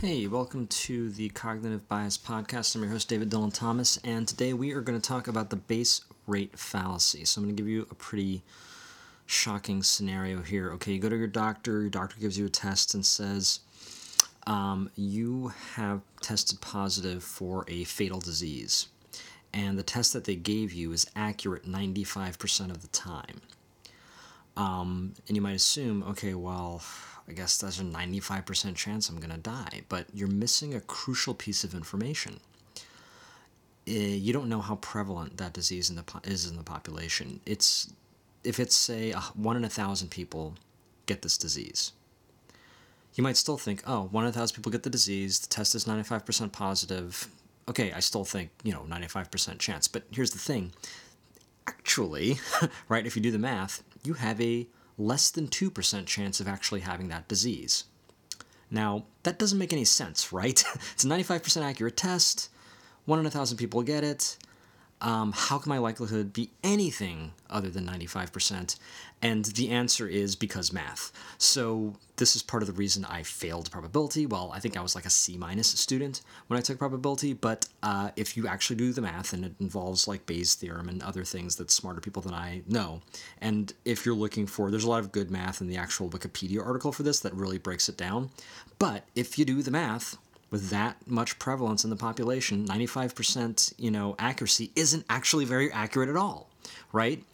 Hey, welcome to the Cognitive Bias Podcast. I'm your host, David Dylan Thomas, and today we are going to talk about the base rate fallacy. So, I'm going to give you a pretty shocking scenario here. Okay, you go to your doctor, your doctor gives you a test and says, um, You have tested positive for a fatal disease, and the test that they gave you is accurate 95% of the time. Um, and you might assume, okay, well, I guess there's a 95% chance I'm going to die. But you're missing a crucial piece of information. Uh, you don't know how prevalent that disease in the po- is in the population. It's if it's say one in a thousand people get this disease. You might still think, oh, one in a thousand people get the disease. The test is 95% positive. Okay, I still think you know 95% chance. But here's the thing. Actually, right? If you do the math, you have a less than 2% chance of actually having that disease. Now, that doesn't make any sense, right? it's a 95% accurate test, one in a thousand people get it um, how can my likelihood be anything other than 95%? And the answer is because math. So this is part of the reason I failed probability. Well, I think I was like a C minus student when I took probability, but uh, if you actually do the math, and it involves like Bayes' theorem and other things that smarter people than I know, and if you're looking for, there's a lot of good math in the actual Wikipedia article for this that really breaks it down. But if you do the math, with that much prevalence in the population, 95% you know accuracy isn't actually very accurate at all, right?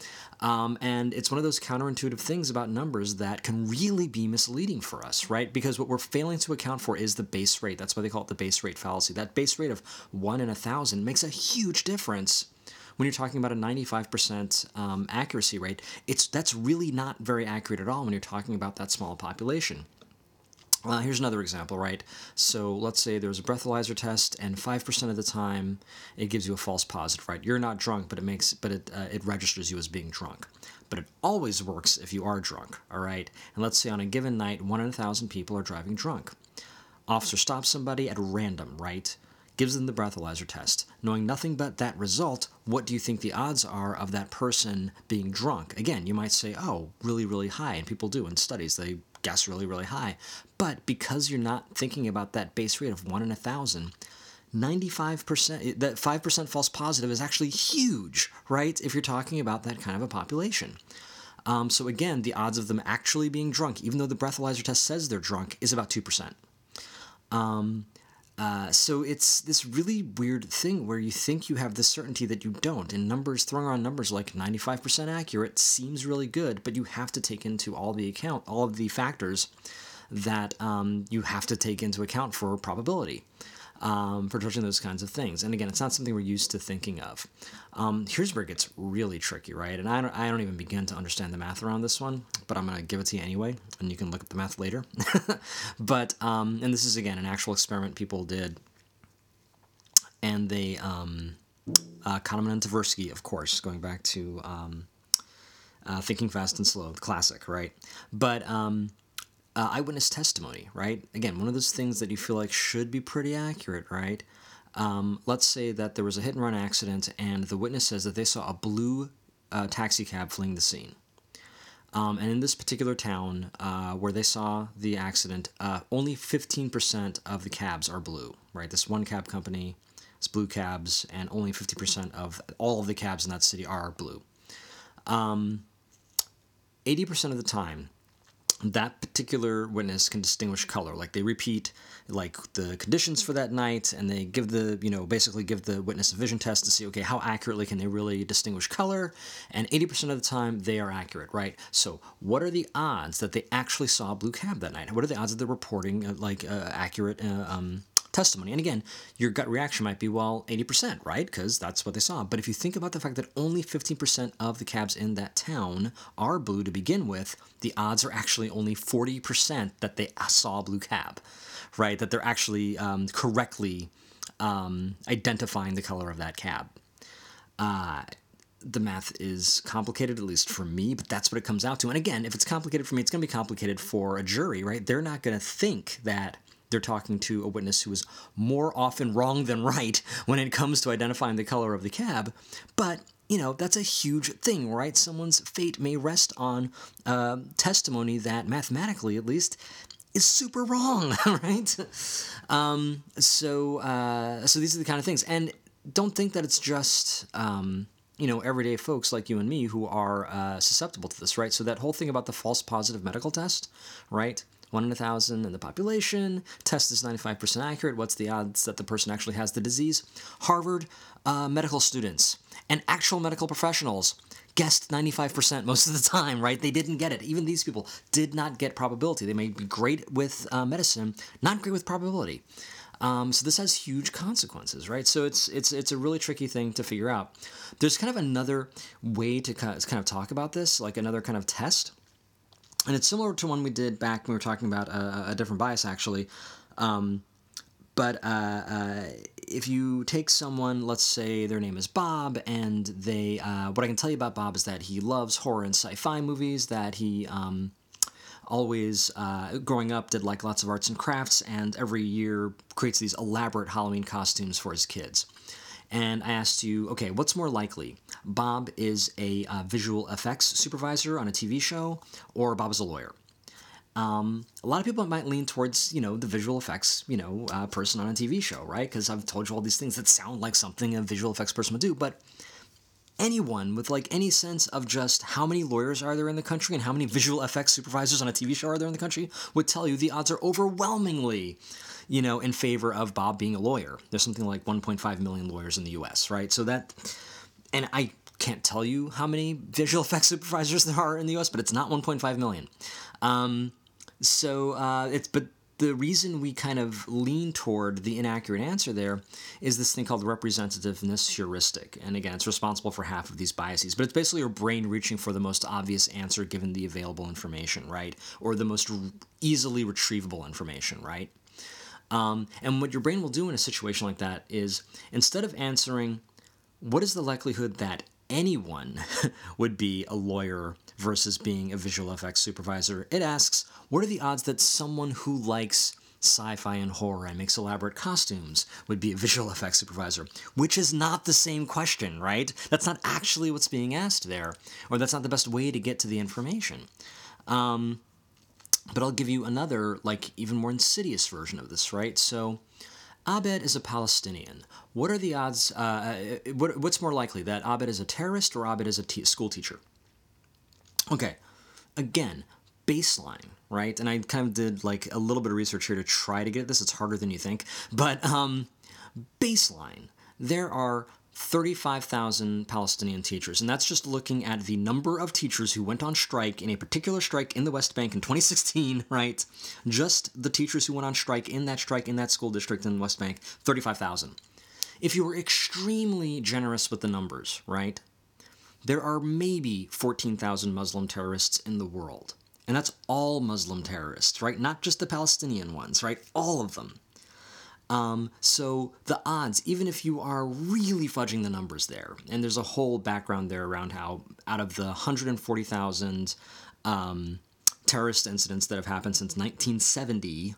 Um, and it's one of those counterintuitive things about numbers that can really be misleading for us, right? Because what we're failing to account for is the base rate. That's why they call it the base rate fallacy. That base rate of one in a thousand makes a huge difference when you're talking about a 95% um, accuracy rate. It's that's really not very accurate at all when you're talking about that small population. Uh, here's another example, right? So let's say there's a breathalyzer test, and five percent of the time it gives you a false positive, right? You're not drunk, but it makes, but it uh, it registers you as being drunk. But it always works if you are drunk, all right? And let's say on a given night, one in a thousand people are driving drunk. Officer stops somebody at random, right? Gives them the breathalyzer test. Knowing nothing but that result, what do you think the odds are of that person being drunk? Again, you might say, oh, really, really high. And people do in studies. They guess really, really high. But because you're not thinking about that base rate of one in a thousand, 95%, that 5% false positive is actually huge, right? If you're talking about that kind of a population. Um, so again, the odds of them actually being drunk, even though the breathalyzer test says they're drunk, is about 2%. Um, uh, so it's this really weird thing where you think you have the certainty that you don't, and numbers throwing around numbers like 95% accurate seems really good, but you have to take into all the account all of the factors that um, you have to take into account for probability um, for judging those kinds of things. And again, it's not something we're used to thinking of. Um, here's where it gets really tricky, right? And I don't, I don't even begin to understand the math around this one, but I'm going to give it to you anyway, and you can look up the math later. but, um, and this is again an actual experiment people did, and they, um, uh, Kahneman and Tversky, of course, going back to um, uh, Thinking Fast and Slow, the classic, right? But, um, uh, eyewitness testimony, right? Again, one of those things that you feel like should be pretty accurate, right? Um, let's say that there was a hit and run accident and the witness says that they saw a blue uh, taxi cab fleeing the scene. Um, and in this particular town uh, where they saw the accident, uh, only 15% of the cabs are blue, right? This one cab company is blue cabs, and only 50% of all of the cabs in that city are blue. Um, 80% of the time, that particular witness can distinguish color. Like they repeat like the conditions for that night and they give the you know basically give the witness a vision test to see okay how accurately can they really distinguish color? And 80% of the time they are accurate right? So what are the odds that they actually saw a blue cab that night? What are the odds that they're reporting uh, like uh, accurate uh, um, testimony. And again, your gut reaction might be, well, 80%, right? Because that's what they saw. But if you think about the fact that only 15% of the cabs in that town are blue to begin with, the odds are actually only 40% that they saw a blue cab, right? That they're actually um, correctly um, identifying the color of that cab. Uh, the math is complicated, at least for me, but that's what it comes out to. And again, if it's complicated for me, it's going to be complicated for a jury, right? They're not going to think that they're talking to a witness who is more often wrong than right when it comes to identifying the color of the cab. But you know, that's a huge thing, right? Someone's fate may rest on uh, testimony that, mathematically at least, is super wrong, right? Um, so, uh, so these are the kind of things, and don't think that it's just um, you know everyday folks like you and me who are uh, susceptible to this, right? So that whole thing about the false positive medical test, right? One in a thousand in the population. Test is 95% accurate. What's the odds that the person actually has the disease? Harvard uh, medical students and actual medical professionals guessed 95% most of the time, right? They didn't get it. Even these people did not get probability. They may be great with uh, medicine, not great with probability. Um, so this has huge consequences, right? So it's it's it's a really tricky thing to figure out. There's kind of another way to kind of, kind of talk about this, like another kind of test, and it's similar to one we did back when we were talking about a, a different bias, actually. Um, but uh, uh, if you take someone, let's say their name is Bob, and they, uh, what I can tell you about Bob is that he loves horror and sci-fi movies. That he um, always, uh, growing up, did like lots of arts and crafts, and every year creates these elaborate Halloween costumes for his kids. And I asked you, okay, what's more likely? Bob is a uh, visual effects supervisor on a TV show, or Bob is a lawyer? Um, a lot of people might lean towards, you know, the visual effects, you know, uh, person on a TV show, right? Because I've told you all these things that sound like something a visual effects person would do, but anyone with like any sense of just how many lawyers are there in the country and how many visual effects supervisors on a TV show are there in the country would tell you the odds are overwhelmingly, you know, in favor of Bob being a lawyer. There's something like 1.5 million lawyers in the U.S., right? So that, and I can't tell you how many visual effects supervisors there are in the U.S., but it's not 1.5 million. Um, so uh, it's but the reason we kind of lean toward the inaccurate answer there is this thing called representativeness heuristic. And again, it's responsible for half of these biases, but it's basically your brain reaching for the most obvious answer given the available information, right? Or the most easily retrievable information, right? Um, and what your brain will do in a situation like that is instead of answering, what is the likelihood that anyone would be a lawyer versus being a visual effects supervisor. It asks, what are the odds that someone who likes sci-fi and horror and makes elaborate costumes would be a visual effects supervisor? Which is not the same question, right? That's not actually what's being asked there, or that's not the best way to get to the information. Um, but I'll give you another, like, even more insidious version of this, right? So, Abed is a Palestinian. What are the odds? Uh, uh what, what's more likely, that Abed is a terrorist or Abed is a t- school teacher? Okay, again, baseline, right? And I kind of did like a little bit of research here to try to get this. It's harder than you think. But um, baseline, there are 35,000 Palestinian teachers, and that's just looking at the number of teachers who went on strike in a particular strike in the West Bank in 2016, right? Just the teachers who went on strike in that strike in that school district in the West Bank, 35,000. If you were extremely generous with the numbers, right? there are maybe 14,000 Muslim terrorists in the world. And that's all Muslim terrorists, right? Not just the Palestinian ones, right? All of them. Um, so the odds, even if you are really fudging the numbers there, and there's a whole background there around how out of the 140,000 um, terrorist incidents that have happened since 1970,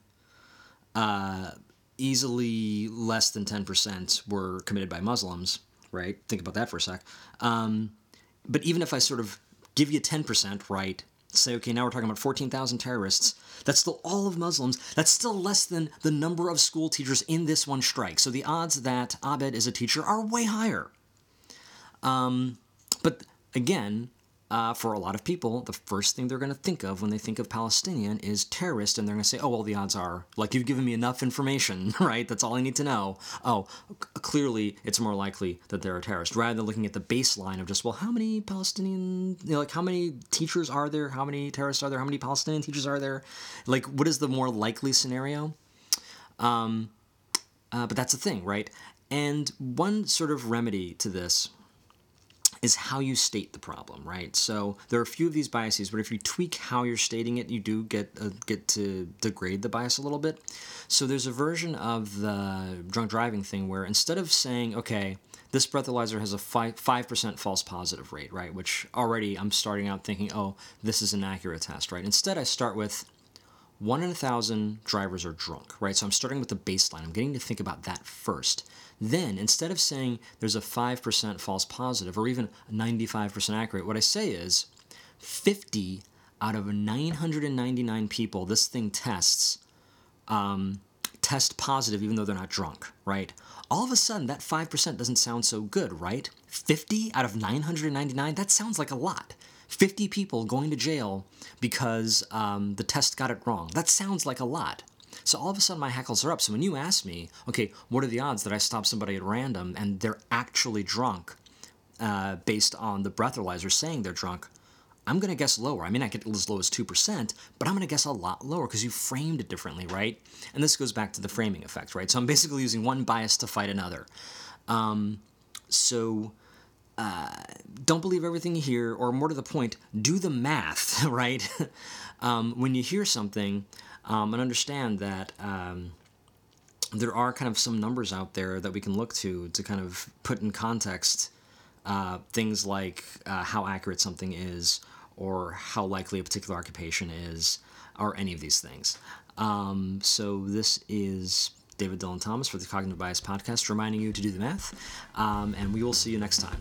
uh, easily less than 10% were committed by Muslims, right? Think about that for a sec. Um, but even if I sort of give you 10% right, say, okay, now we're talking about 14,000 terrorists, that's still all of Muslims. That's still less than the number of school teachers in this one strike. So the odds that Abed is a teacher are way higher. Um, but again, uh, for a lot of people, the first thing they're going to think of when they think of Palestinian is terrorist, and they're going to say, oh, well, the odds are, like, you've given me enough information, right? That's all I need to know. Oh, c- clearly it's more likely that they're a terrorist, rather than looking at the baseline of just, well, how many Palestinian, you know, like, how many teachers are there? How many terrorists are there? How many Palestinian teachers are there? Like, what is the more likely scenario? Um, uh, but that's the thing, right? And one sort of remedy to this is how you state the problem, right? So there are a few of these biases, but if you tweak how you're stating it, you do get uh, get to degrade the bias a little bit. So there's a version of the drunk driving thing where instead of saying, okay, this breathalyzer has a five percent false positive rate, right? Which already I'm starting out thinking, oh, this is an accurate test, right? Instead, I start with one in a thousand drivers are drunk, right? So I'm starting with the baseline. I'm getting to think about that first. Then, instead of saying there's a 5% false positive or even 95% accurate, what I say is 50 out of 999 people this thing tests um, test positive even though they're not drunk, right? All of a sudden, that 5% doesn't sound so good, right? 50 out of 999, that sounds like a lot. 50 people going to jail because um, the test got it wrong. That sounds like a lot. So all of a sudden, my hackles are up. So when you ask me, okay, what are the odds that I stop somebody at random and they're actually drunk uh, based on the breathalyzer saying they're drunk? I'm going to guess lower. I mean, I get as low as 2%, but I'm going to guess a lot lower because you framed it differently, right? And this goes back to the framing effect, right? So I'm basically using one bias to fight another. Um, so uh, don't believe everything you hear, or more to the point, do the math, right? um, when you hear something, um, and understand that um, there are kind of some numbers out there that we can look to to kind of put in context uh, things like uh, how accurate something is, or how likely a particular occupation is, or any of these things. Um, so this is David Dylan Thomas for the Cognitive Bias Podcast, reminding you to do the math, um, and we will see you next time.